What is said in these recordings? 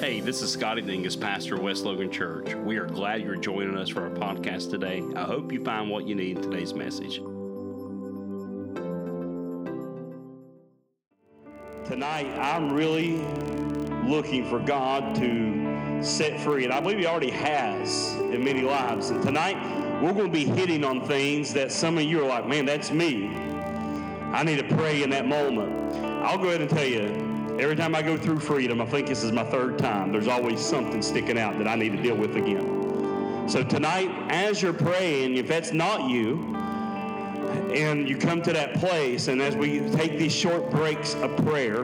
Hey, this is Scotty Dingus, pastor of West Logan Church. We are glad you're joining us for our podcast today. I hope you find what you need in today's message. Tonight, I'm really looking for God to set free, and I believe He already has in many lives. And tonight, we're going to be hitting on things that some of you are like, man, that's me. I need to pray in that moment. I'll go ahead and tell you, Every time I go through freedom, I think this is my third time. There's always something sticking out that I need to deal with again. So tonight, as you're praying, if that's not you, and you come to that place, and as we take these short breaks of prayer,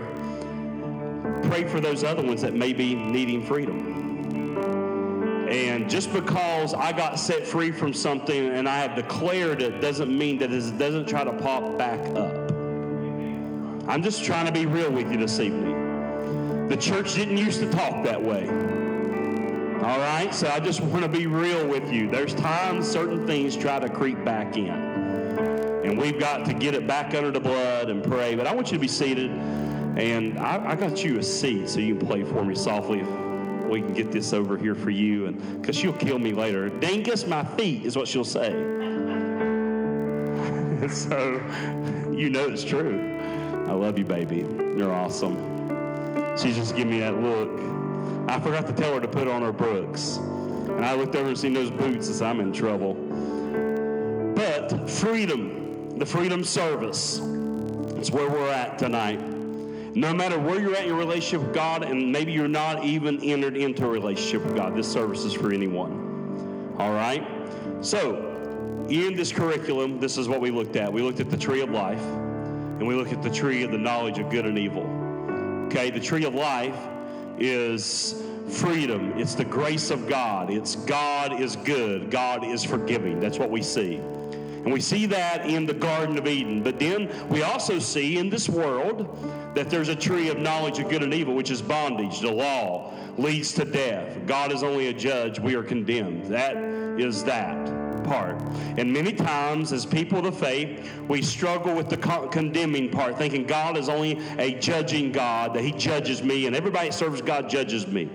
pray for those other ones that may be needing freedom. And just because I got set free from something and I have declared it doesn't mean that it doesn't try to pop back up. I'm just trying to be real with you this evening. The church didn't used to talk that way. All right? So I just want to be real with you. There's times certain things try to creep back in. And we've got to get it back under the blood and pray. But I want you to be seated. And I, I got you a seat so you can play for me softly if we can get this over here for you. And because she'll kill me later. Dingus my feet is what she'll say. so you know it's true. I love you, baby. You're awesome. She just gave me that look. I forgot to tell her to put on her Brooks. And I looked over and seen those boots and I'm in trouble. But freedom, the freedom service, is where we're at tonight. No matter where you're at in your relationship with God, and maybe you're not even entered into a relationship with God, this service is for anyone. All right? So, in this curriculum, this is what we looked at. We looked at the tree of life and we look at the tree of the knowledge of good and evil. Okay, the tree of life is freedom, it's the grace of God. It's God is good, God is forgiving. That's what we see. And we see that in the Garden of Eden. But then we also see in this world that there's a tree of knowledge of good and evil, which is bondage. The law leads to death. God is only a judge. We are condemned. That is that part. And many times, as people of faith, we struggle with the condemning part, thinking God is only a judging God, that He judges me, and everybody that serves God judges me.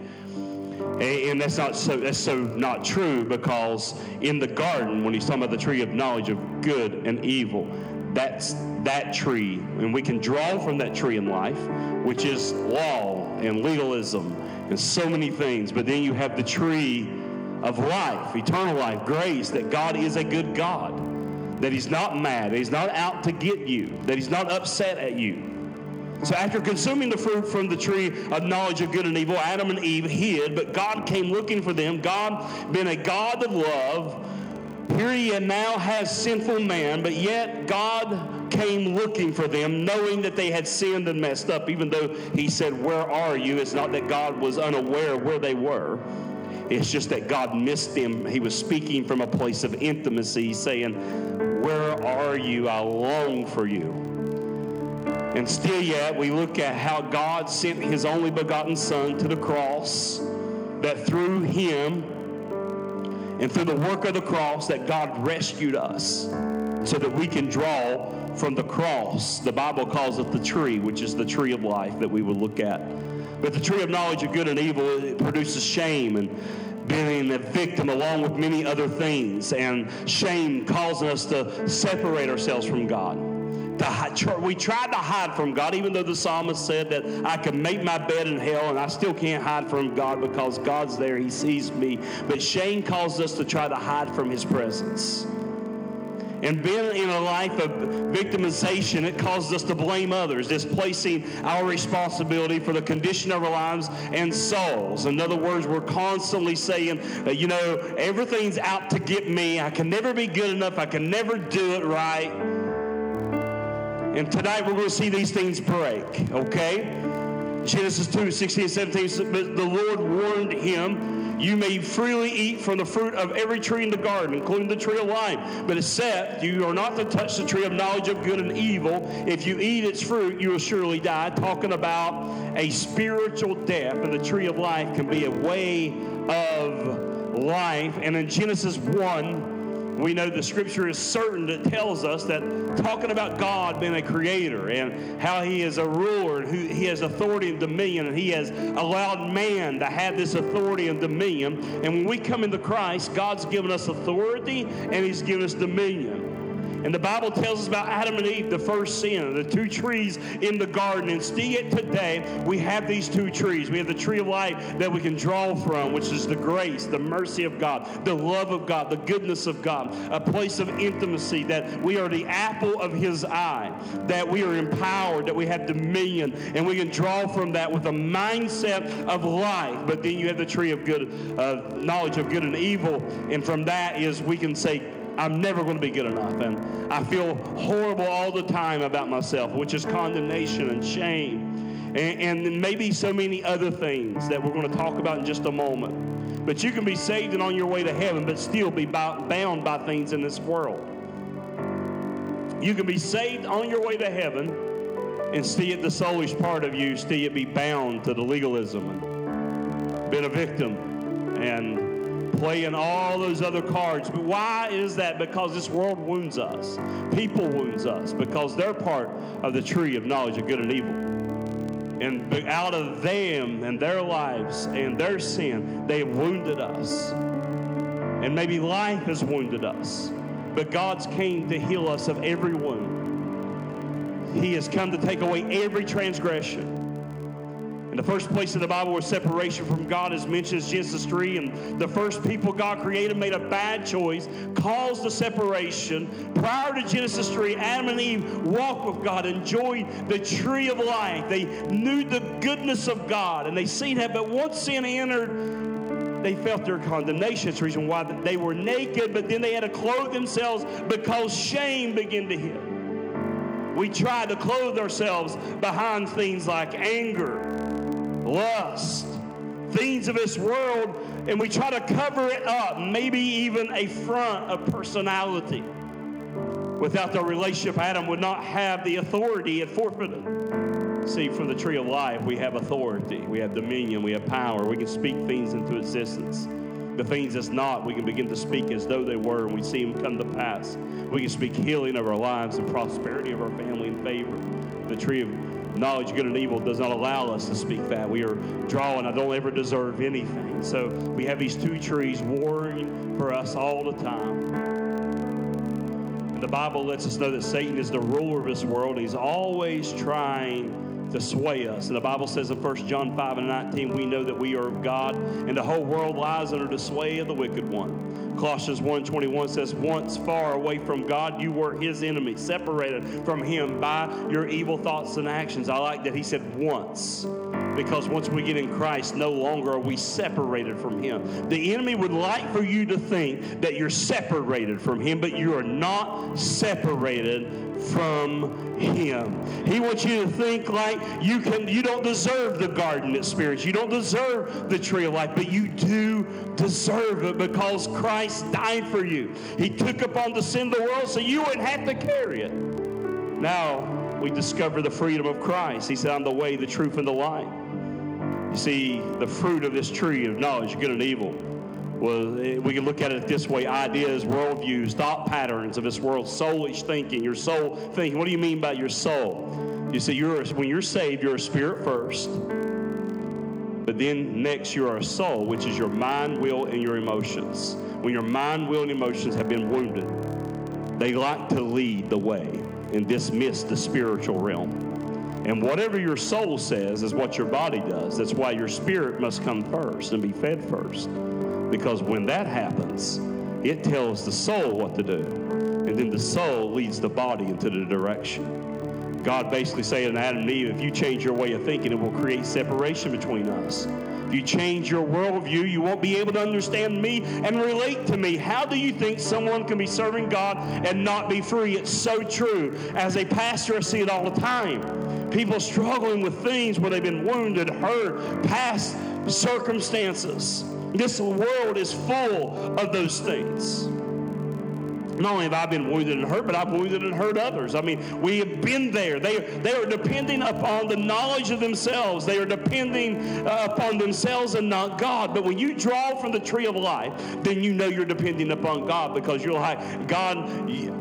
And that's not so that's so not true because in the garden, when he's talking about the tree of knowledge of good and evil, that's that tree. And we can draw from that tree in life, which is law and legalism and so many things. But then you have the tree of life, eternal life, grace, that God is a good God, that He's not mad, He's not out to get you, that He's not upset at you. So after consuming the fruit from the tree of knowledge of good and evil, Adam and Eve hid, but God came looking for them. God, being a God of love, here he now has sinful man, but yet God came looking for them, knowing that they had sinned and messed up, even though he said, Where are you? It's not that God was unaware of where they were. It's just that God missed them. He was speaking from a place of intimacy, saying, Where are you? I long for you. And still yet, we look at how God sent his only begotten Son to the cross, that through him and through the work of the cross, that God rescued us so that we can draw from the cross. The Bible calls it the tree, which is the tree of life that we will look at. But the tree of knowledge of good and evil produces shame and being a victim along with many other things and shame causing us to separate ourselves from God. We tried to hide from God, even though the psalmist said that I can make my bed in hell and I still can't hide from God because God's there. He sees me. But shame causes us to try to hide from His presence. And being in a life of victimization, it causes us to blame others, displacing our responsibility for the condition of our lives and souls. In other words, we're constantly saying, uh, you know, everything's out to get me. I can never be good enough. I can never do it right. And tonight we're going to see these things break, okay? Genesis 2 16 17. But the Lord warned him you may freely eat from the fruit of every tree in the garden, including the tree of life. But except you are not to touch the tree of knowledge of good and evil. If you eat its fruit, you will surely die. Talking about a spiritual death. And the tree of life can be a way of life. And in Genesis 1, We know the scripture is certain that tells us that talking about God being a creator and how he is a ruler, who he has authority and dominion, and he has allowed man to have this authority and dominion. And when we come into Christ, God's given us authority and he's given us dominion. And the Bible tells us about Adam and Eve, the first sin, the two trees in the garden. And see it today, we have these two trees. We have the tree of life that we can draw from, which is the grace, the mercy of God, the love of God, the goodness of God, a place of intimacy that we are the apple of His eye, that we are empowered, that we have dominion, and we can draw from that with a mindset of life. But then you have the tree of good, uh, knowledge of good and evil. And from that is we can say, I'm never going to be good enough. And I feel horrible all the time about myself, which is condemnation and shame. And, and maybe so many other things that we're going to talk about in just a moment. But you can be saved and on your way to heaven, but still be bound by things in this world. You can be saved on your way to heaven and see it the soulish part of you, see it be bound to the legalism and been a victim and playing all those other cards. But why is that? Because this world wounds us. People wounds us because they're part of the tree of knowledge of good and evil. And out of them and their lives and their sin, they have wounded us. And maybe life has wounded us. But God's came to heal us of every wound. He has come to take away every transgression. The first place in the Bible where separation from God is mentioned is Genesis 3. And the first people God created made a bad choice, caused the separation. Prior to Genesis 3, Adam and Eve walked with God, enjoyed the tree of life. They knew the goodness of God, and they seen that. But once sin entered, they felt their condemnation. It's the reason why they were naked, but then they had to clothe themselves because shame began to hit. We try to clothe ourselves behind things like anger lust, things of this world, and we try to cover it up, maybe even a front of personality. Without the relationship, Adam would not have the authority it forfeited. See, from the tree of life, we have authority, we have dominion, we have power. We can speak things into existence. The things that's not, we can begin to speak as though they were, and we see them come to pass. We can speak healing of our lives and prosperity of our family and favor. The tree of knowledge, good and evil, does not allow us to speak that. We are drawing, I don't ever deserve anything. So we have these two trees warring for us all the time. And the Bible lets us know that Satan is the ruler of this world. He's always trying to sway us. And the Bible says in 1 John 5 and 19, we know that we are of God, and the whole world lies under the sway of the wicked one. Colossians 1:21 says, "Once far away from God, you were his enemy, separated from him by your evil thoughts and actions." I like that he said once. Because once we get in Christ, no longer are we separated from Him. The enemy would like for you to think that you're separated from Him, but you are not separated from him. He wants you to think like you can you don't deserve the garden experience. You don't deserve the tree of life, but you do deserve it because Christ died for you. He took upon the sin of the world so you wouldn't have to carry it. Now we discover the freedom of Christ. He said, I'm the way, the truth, and the life. You see, the fruit of this tree of knowledge, good and evil well, eh, we can look at it this way ideas, worldviews, thought patterns of this world, soulish thinking, your soul thinking. What do you mean by your soul? You see, you're, when you're saved, you're a spirit first. But then next, you are a soul, which is your mind, will, and your emotions. When your mind, will, and emotions have been wounded, they like to lead the way and dismiss the spiritual realm. And whatever your soul says is what your body does. That's why your spirit must come first and be fed first. Because when that happens, it tells the soul what to do. And then the soul leads the body into the direction. God basically saying to Adam and Eve, if you change your way of thinking, it will create separation between us. If you change your worldview, you won't be able to understand me and relate to me. How do you think someone can be serving God and not be free? It's so true. As a pastor, I see it all the time. People struggling with things where they've been wounded, hurt, past circumstances. This world is full of those things. not only have I been wounded and hurt, but I've wounded and hurt others. I mean, we have been there. They, they are depending upon the knowledge of themselves. They are depending uh, upon themselves and not God. But when you draw from the tree of life, then you know you're depending upon God because you're like, God,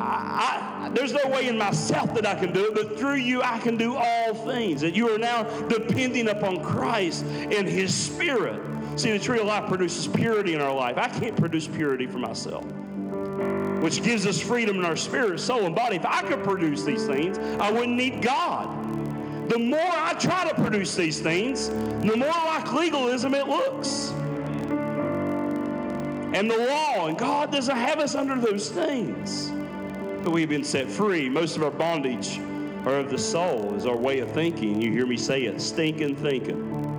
I, I, there's no way in myself that I can do it, but through you I can do all things. That you are now depending upon Christ and His Spirit. See, the tree of life produces purity in our life. I can't produce purity for myself which gives us freedom in our spirit, soul, and body. If I could produce these things, I wouldn't need God. The more I try to produce these things, the more like legalism it looks. And the law, and God doesn't have us under those things. But we've been set free. Most of our bondage are of the soul, is our way of thinking. You hear me say it stinking thinking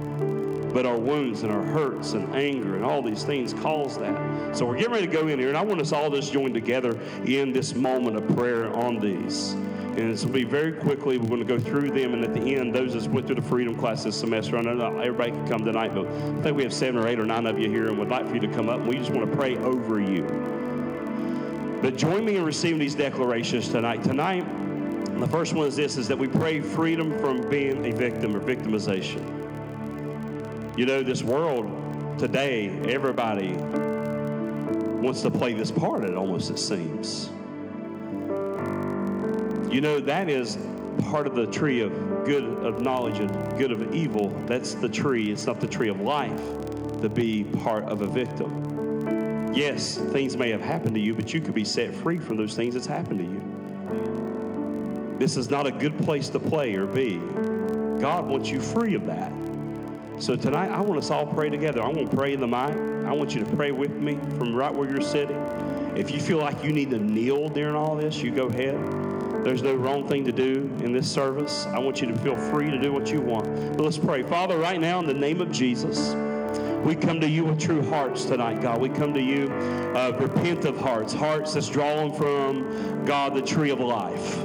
but our wounds and our hurts and anger and all these things cause that. So we're getting ready to go in here, and I want us all just join together in this moment of prayer on these. And this will be very quickly. We're going to go through them, and at the end, those that went through the freedom class this semester. I know not everybody can come tonight, but I think we have seven or eight or nine of you here, and would like for you to come up. And we just want to pray over you. But join me in receiving these declarations tonight. Tonight, the first one is this: is that we pray freedom from being a victim or victimization. You know, this world today, everybody wants to play this part, it almost it seems. You know, that is part of the tree of good of knowledge and good of evil. That's the tree, it's not the tree of life to be part of a victim. Yes, things may have happened to you, but you could be set free from those things that's happened to you. This is not a good place to play or be. God wants you free of that. So tonight, I want us all pray together. I'm going to pray in the mic. I want you to pray with me from right where you're sitting. If you feel like you need to kneel during all this, you go ahead. There's no wrong thing to do in this service. I want you to feel free to do what you want. But let's pray. Father, right now, in the name of Jesus, we come to you with true hearts tonight, God. We come to you uh, repentant hearts, hearts that's drawn from, God, the tree of life.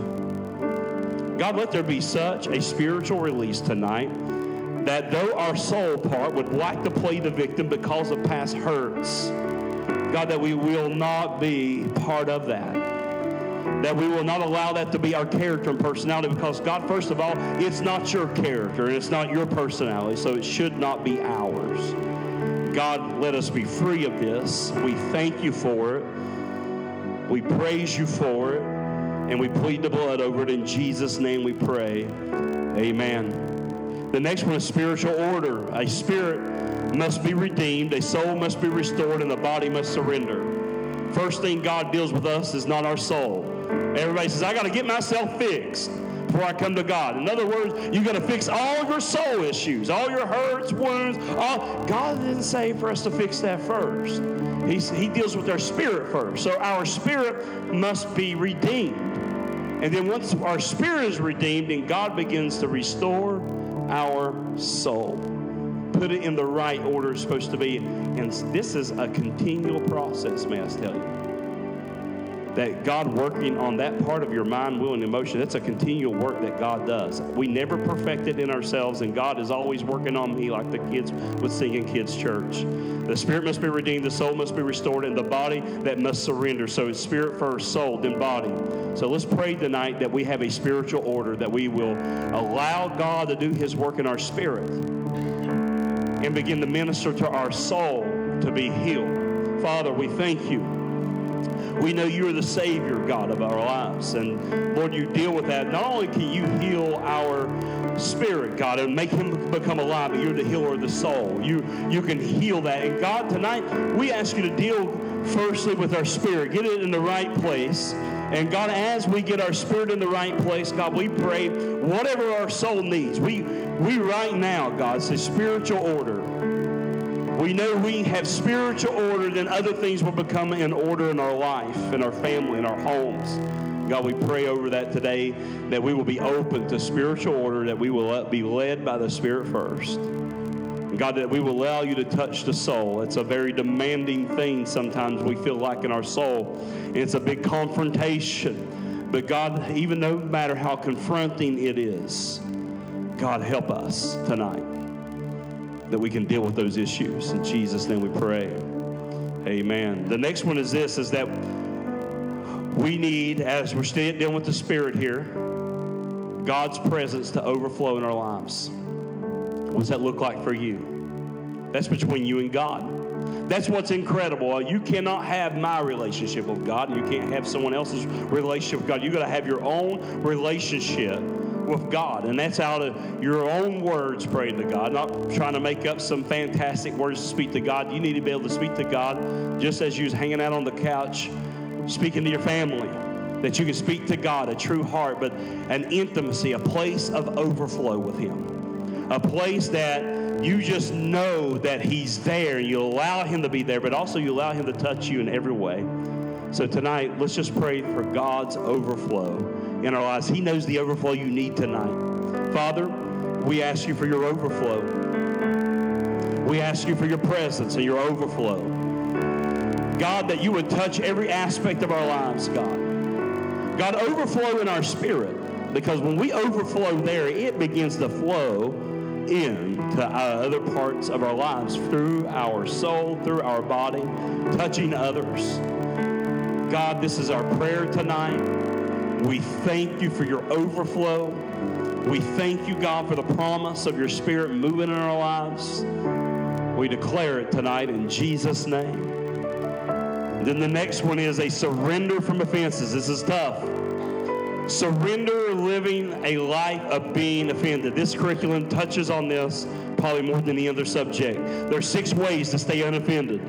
God, let there be such a spiritual release tonight that though our soul part would like to play the victim because of past hurts, God, that we will not be part of that. That we will not allow that to be our character and personality because, God, first of all, it's not your character and it's not your personality, so it should not be ours. God, let us be free of this. We thank you for it. We praise you for it. And we plead the blood over it. In Jesus' name we pray. Amen. The next one is spiritual order. A spirit must be redeemed, a soul must be restored, and the body must surrender. First thing God deals with us is not our soul. Everybody says, I got to get myself fixed before I come to God. In other words, you got to fix all your soul issues, all your hurts, wounds. All. God didn't say for us to fix that first. He's, he deals with our spirit first. So our spirit must be redeemed. And then once our spirit is redeemed, and God begins to restore our soul. Put it in the right order it's supposed to be. And this is a continual process, may I tell you. That God working on that part of your mind, will, and emotion, that's a continual work that God does. We never perfect it in ourselves, and God is always working on me like the kids would sing in kids' church. The spirit must be redeemed, the soul must be restored, and the body that must surrender. So it's spirit first, soul, then body. So let's pray tonight that we have a spiritual order, that we will allow God to do His work in our spirit and begin to minister to our soul to be healed. Father, we thank you. We know you're the Savior, God, of our lives. And Lord, you deal with that. Not only can you heal our spirit, God, and make him become alive, but you're the healer of the soul. You, you can heal that. And God, tonight, we ask you to deal firstly with our spirit, get it in the right place and God, as we get our spirit in the right place, God, we pray whatever our soul needs. We, we right now, God, say spiritual order. We know we have spiritual order, then other things will become in order in our life, in our family, in our homes. God, we pray over that today that we will be open to spiritual order, that we will be led by the Spirit first. God, that we will allow you to touch the soul. It's a very demanding thing sometimes we feel like in our soul. It's a big confrontation. But God, even no matter how confronting it is, God, help us tonight that we can deal with those issues. In Jesus' name we pray. Amen. The next one is this is that we need, as we're still dealing with the Spirit here, God's presence to overflow in our lives. What does that look like for you? That's between you and God. That's what's incredible. Uh, you cannot have my relationship with God, and you can't have someone else's relationship with God. You got to have your own relationship with God, and that's out of your own words praying to God, not trying to make up some fantastic words to speak to God. You need to be able to speak to God just as you was hanging out on the couch, speaking to your family. That you can speak to God, a true heart, but an intimacy, a place of overflow with Him, a place that you just know that He's there. And you allow Him to be there, but also you allow Him to touch you in every way. So tonight, let's just pray for God's overflow in our lives. He knows the overflow you need tonight. Father, we ask you for your overflow. We ask you for your presence and your overflow. God, that you would touch every aspect of our lives, God. God, overflow in our spirit. Because when we overflow there, it begins to flow into other parts of our lives through our soul, through our body, touching others. God, this is our prayer tonight. We thank you for your overflow. We thank you, God, for the promise of your Spirit moving in our lives. We declare it tonight in Jesus' name. And then the next one is a surrender from offenses. This is tough. Surrender living a life of being offended. This curriculum touches on this probably more than any other subject. There are six ways to stay unoffended.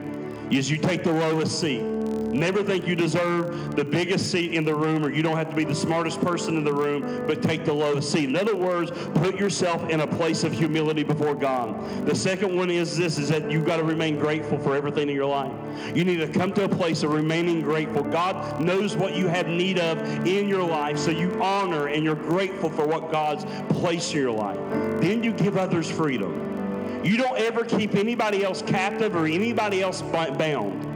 Is you take the lowest seat. Never think you deserve the biggest seat in the room or you don't have to be the smartest person in the room, but take the lowest seat. In other words, put yourself in a place of humility before God. The second one is this is that you've got to remain grateful for everything in your life. You need to come to a place of remaining grateful. God knows what you have need of in your life, so you honor and you're grateful for what God's placed in your life. Then you give others freedom. You don't ever keep anybody else captive or anybody else bound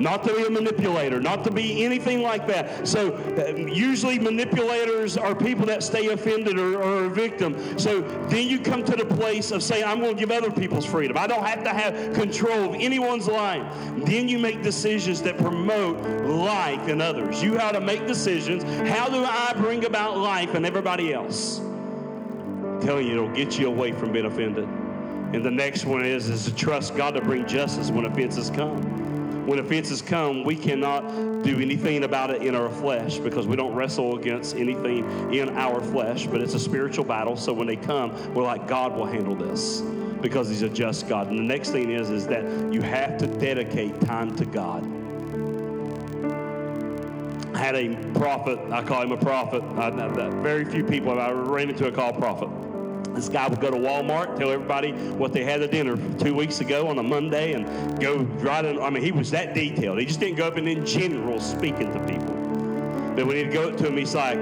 not to be a manipulator, not to be anything like that. So uh, usually manipulators are people that stay offended or, or, a victim. So then you come to the place of saying, I'm going to give other people's freedom. I don't have to have control of anyone's life. Then you make decisions that promote life in others. You have to make decisions. How do I bring about life in everybody else? I'm telling you, it'll get you away from being offended. And the next one is, is to trust God to bring justice when offenses come when offenses come, we cannot do anything about it in our flesh because we don't wrestle against anything in our flesh, but it's a spiritual battle. So when they come, we're like, God will handle this because He's a just God. And the next thing is, is that you have to dedicate time to God. I had a prophet, I call him a prophet. I, I, very few people I ran into a call prophet. This guy would go to Walmart, tell everybody what they had at dinner two weeks ago on a Monday, and go right in. I mean, he was that detailed. He just didn't go up and in general speaking to people. But when he'd go to him, he's like,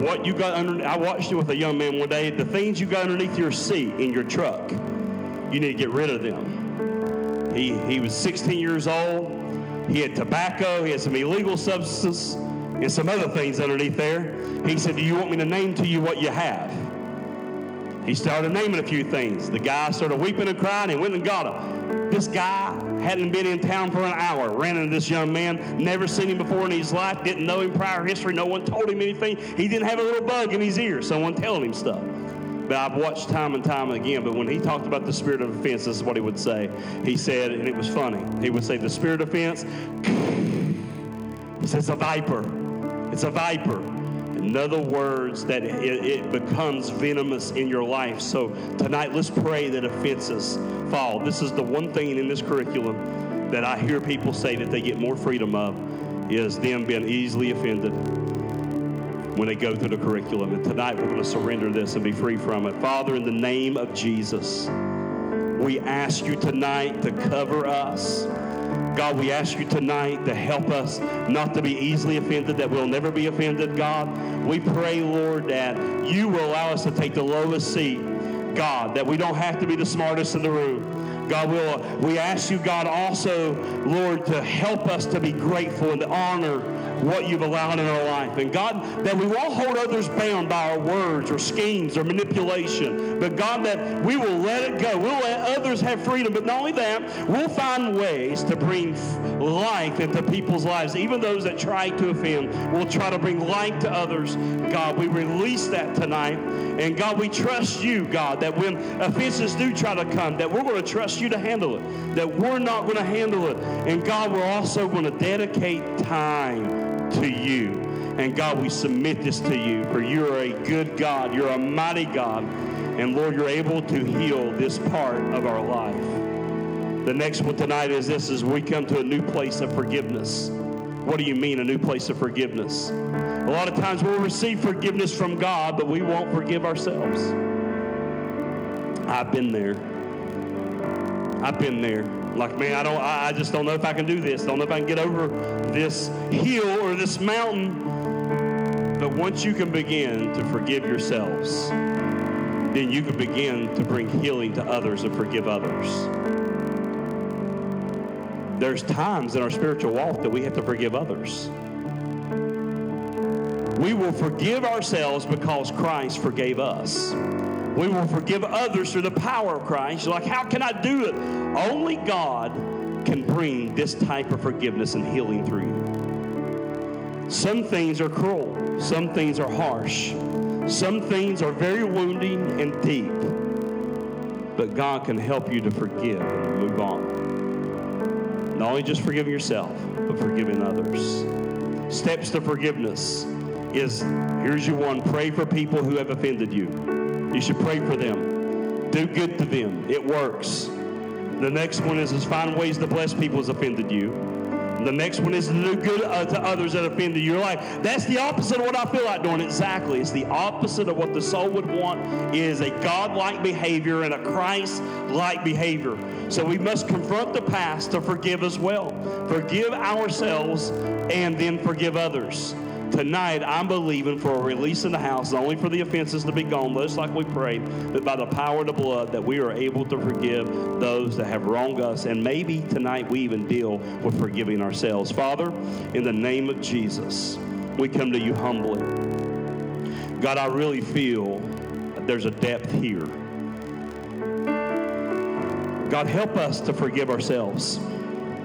"What you got under?" I watched it with a young man one day. The things you got underneath your seat in your truck, you need to get rid of them. He he was 16 years old. He had tobacco. He had some illegal substances and some other things underneath there. He said, "Do you want me to name to you what you have?" He started naming a few things. The guy started weeping and crying and went and got him. This guy hadn't been in town for an hour, ran into this young man, never seen him before in his life, didn't know him prior history, no one told him anything. He didn't have a little bug in his ear, someone telling him stuff. But I've watched time and time again. But when he talked about the spirit of offense, this is what he would say. He said, and it was funny, he would say, The spirit of offense, he a viper. It's a viper. In other words, that it, it, becomes venomous in your life. So tonight, let's pray that offenses fall. This is the one thing in this curriculum that I hear people say that they get more freedom of is them being easily offended when they go through the curriculum. And tonight, we're going to surrender this and be free from it. Father, in the name of Jesus, we ask you tonight to cover us. God, we ask you tonight to help us not to be easily offended, that we'll never be offended, God. We pray, Lord, that you will allow us to take the lowest seat. God, that we don't have to be the smartest in the room. God, will we ask you, God, also, Lord, to help us to be grateful and to honor what you've allowed in our life. And God, that we won't hold others bound by our words or schemes or manipulation, but God, that we will let it go. We'll let others have freedom. But not only that, we'll find ways to bring life into people's lives, even those that try to offend. We'll try to bring light to others. God, we release that tonight. And God, we trust you, God, that when offenses do try to come, that we're going to trust you to handle it, that we're not going to handle it. And God, we're also going to dedicate time to you. And God, we submit this to you, for you are a good God. You're a mighty God. And Lord, you're able to heal this part of our life. The next one tonight is this as we come to a new place of forgiveness. What do you mean, a new place of forgiveness? A lot of times we'll receive forgiveness from God, but we won't forgive ourselves. I've been there. I've been there. Like, man, I don't I just don't know if I can do this. Don't know if I can get over this hill or this mountain. But once you can begin to forgive yourselves, then you can begin to bring healing to others and forgive others. There's times in our spiritual walk that we have to forgive others. We will forgive ourselves because Christ forgave us. We will forgive others through the power of Christ. You're like, how can I do it? Only God can bring this type of forgiveness and healing through you. Some things are cruel, some things are harsh, some things are very wounding and deep. But God can help you to forgive and move on. Not only just forgiving yourself, but forgiving others. Steps to forgiveness is here's your one pray for people who have offended you. You should pray for them. Do good to them. It works. The next one is, is find ways to bless people who's offended you. The next one is to do good uh, to others that offended you. Like, that's the opposite of what I feel like doing. Exactly. It's the opposite of what the soul would want is a God-like behavior and a Christ-like behavior. So we must confront the past to forgive as well. Forgive ourselves and then forgive others. Tonight, I'm believing for a release in the house, only for the offenses to be gone, just like we prayed, but by the power of the blood, that we are able to forgive those that have wronged us. And maybe tonight we even deal with forgiving ourselves. Father, in the name of Jesus, we come to you humbly. God, I really feel there's a depth here. God, help us to forgive ourselves.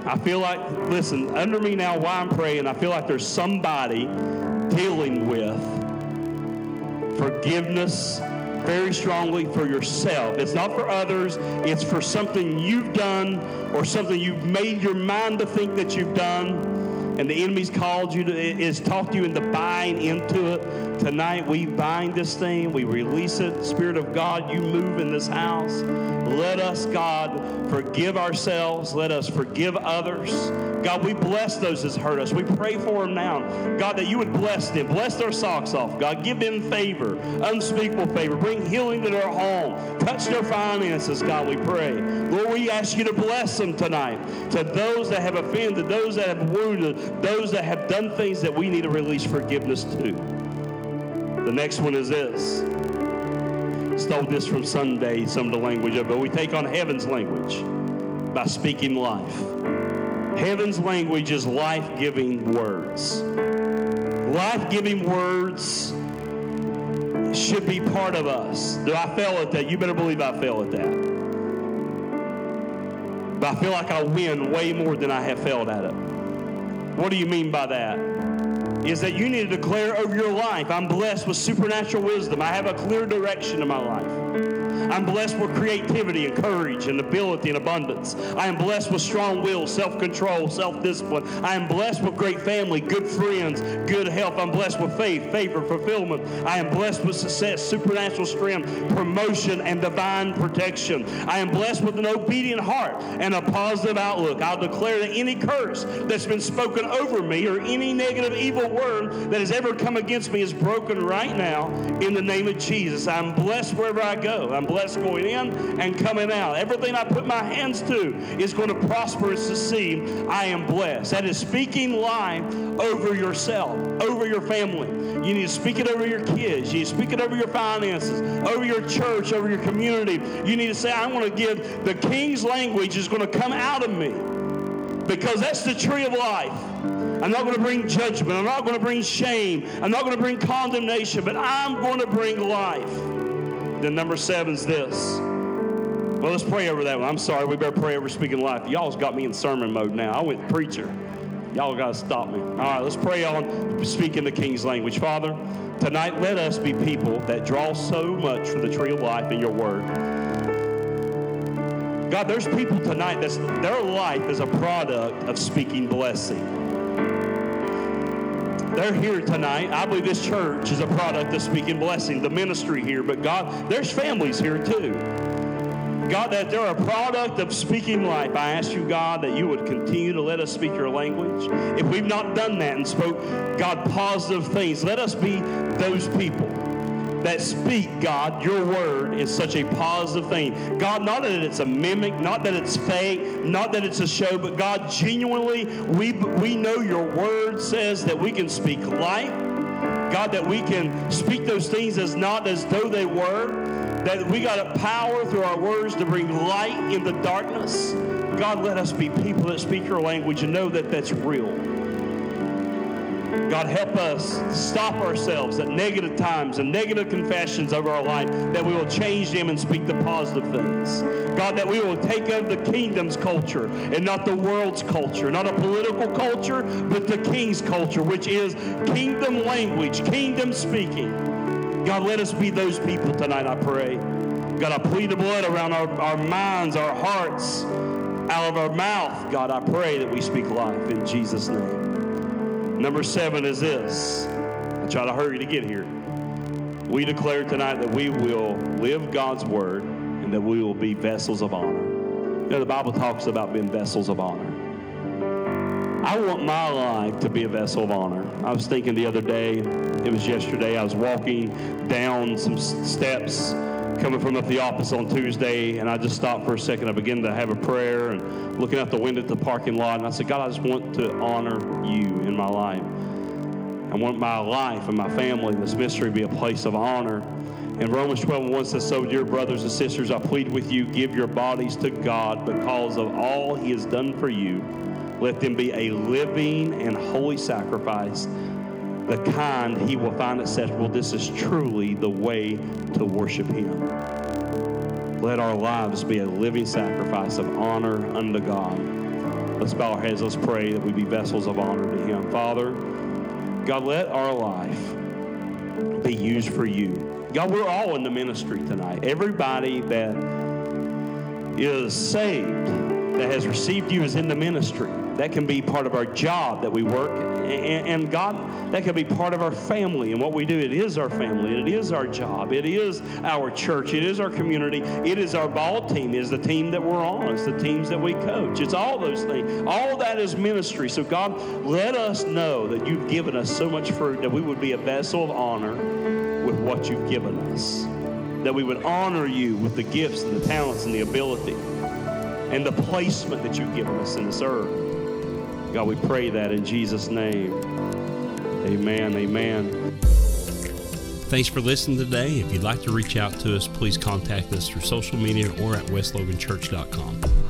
I feel like, listen, under me now while I'm praying, I feel like there's somebody dealing with forgiveness very strongly for yourself. It's not for others, it's for something you've done or something you've made your mind to think that you've done. And the enemy's called you to, is talked you into buying into it. Tonight we bind this thing, we release it. Spirit of God, you move in this house. Let us, God, forgive ourselves. Let us forgive others. God, we bless those that hurt us. We pray for them now. God, that you would bless them. Bless their socks off. God, give them favor, unspeakable favor. Bring healing to their home. Touch their finances, God, we pray. Lord, we ask you to bless them tonight. To those that have offended, those that have wounded, those that have done things that we need to release forgiveness to. The next one is this stole this from Sunday, some of the language of it, but we take on heaven's language by speaking life. Heaven's language is life giving words. Life giving words should be part of us. Do I fail at that? You better believe I fail at that. But I feel like I win way more than I have failed at it. What do you mean by that? is that you need to declare over your life I'm blessed with supernatural wisdom. I have a clear direction in my life. I'm blessed with creativity and courage and ability and abundance. I am blessed with strong will, self control, self discipline. I am blessed with great family, good friends, good health. I'm blessed with faith, favor, fulfillment. I am blessed with success, supernatural strength, promotion, and divine protection. I am blessed with an obedient heart and a positive outlook. I'll declare that any curse that's been spoken over me or any negative, evil word that has ever come against me is broken right now in the name of Jesus. I'm blessed wherever I go. I'm blessed blessed going in and coming out. Everything I put my hands to is going to prosper and succeed. I am blessed. That is speaking life over yourself, over your family. You need to speak it over your kids. You need to speak it over your finances, over your church, over your community. You need to say, I want to give the king's language is going to come out of me because that's the tree of life. I'm not going to bring judgment. I'm not going to bring shame. I'm not going to bring condemnation, but I'm going to bring life. Then number seven is this. Well, let's pray over that one. I'm sorry. We better pray over speaking life. Y'all's got me in sermon mode now. I went preacher. Y'all got to stop me. All right, let's pray on speaking the King's language. Father, tonight let us be people that draw so much from the tree of life in your word. God, there's people tonight that their life is a product of speaking blessing. They're here tonight. I believe this church is a product of speaking blessing, the ministry here. But God, there's families here too. God, that they're a product of speaking life. I ask you, God, that you would continue to let us speak your language. If we've not done that and spoke, God, positive things, let us be those people that speak, God, your word is such a positive thing. God, not that it's a mimic, not that it's fake, not that it's a show, but God, genuinely, we, we know your word says that we can speak life. God, that we can speak those things as not as though they were. That we got a power through our words to bring light in the darkness. God, let us be people that speak your language and know that that's real. God, help us stop ourselves at negative times and negative confessions of our life, that we will change them and speak the positive things. God, that we will take up the kingdom's culture and not the world's culture, not a political culture, but the king's culture, which is kingdom language, kingdom speaking. God, let us be those people tonight, I pray. God, I plead the blood around our, our minds, our hearts, out of our mouth. God, I pray that we speak life in Jesus' name. Number seven is this. I try to hurry to get here. We declare tonight that we will live God's word and that we will be vessels of honor. You know, the Bible talks about being vessels of honor. I want my life to be a vessel of honor. I was thinking the other day, it was yesterday, I was walking down some steps coming from up the office on Tuesday, and I just stopped for a second. I began to have a prayer and looking out the window at the parking lot, and I said, God, I just want to honor you in my life. I want my life and my family, this mystery, to be a place of honor. And Romans 12 1 says, So, dear brothers and sisters, I plead with you, give your bodies to God because of all he has done for you. Let them be a living and holy sacrifice the kind he will find acceptable. This is truly the way to worship him. Let our lives be a living sacrifice of honor unto God. Let's bow our heads. Let's pray that we be vessels of honor to him. Father, God, let our life be used for you. God, we're all in the ministry tonight. Everybody that is saved, that has received you, is in the ministry. That can be part of our job that we work. And, and, God, that can be part of our family and what we do. It is our family. It is our job. It is our church. It is our community. It is our ball team. It is the team that we're on. It's the teams that we coach. It's all those things. All that is ministry. So, God, let us know that you've given us so much fruit that we would be a vessel of honor with what you've given us. That we would honor you with the gifts and the talents and the ability and the placement that you've given us in this earth. God, we pray that in Jesus' name. Amen. Amen. Thanks for listening today. If you'd like to reach out to us, please contact us through social media or at westloganchurch.com.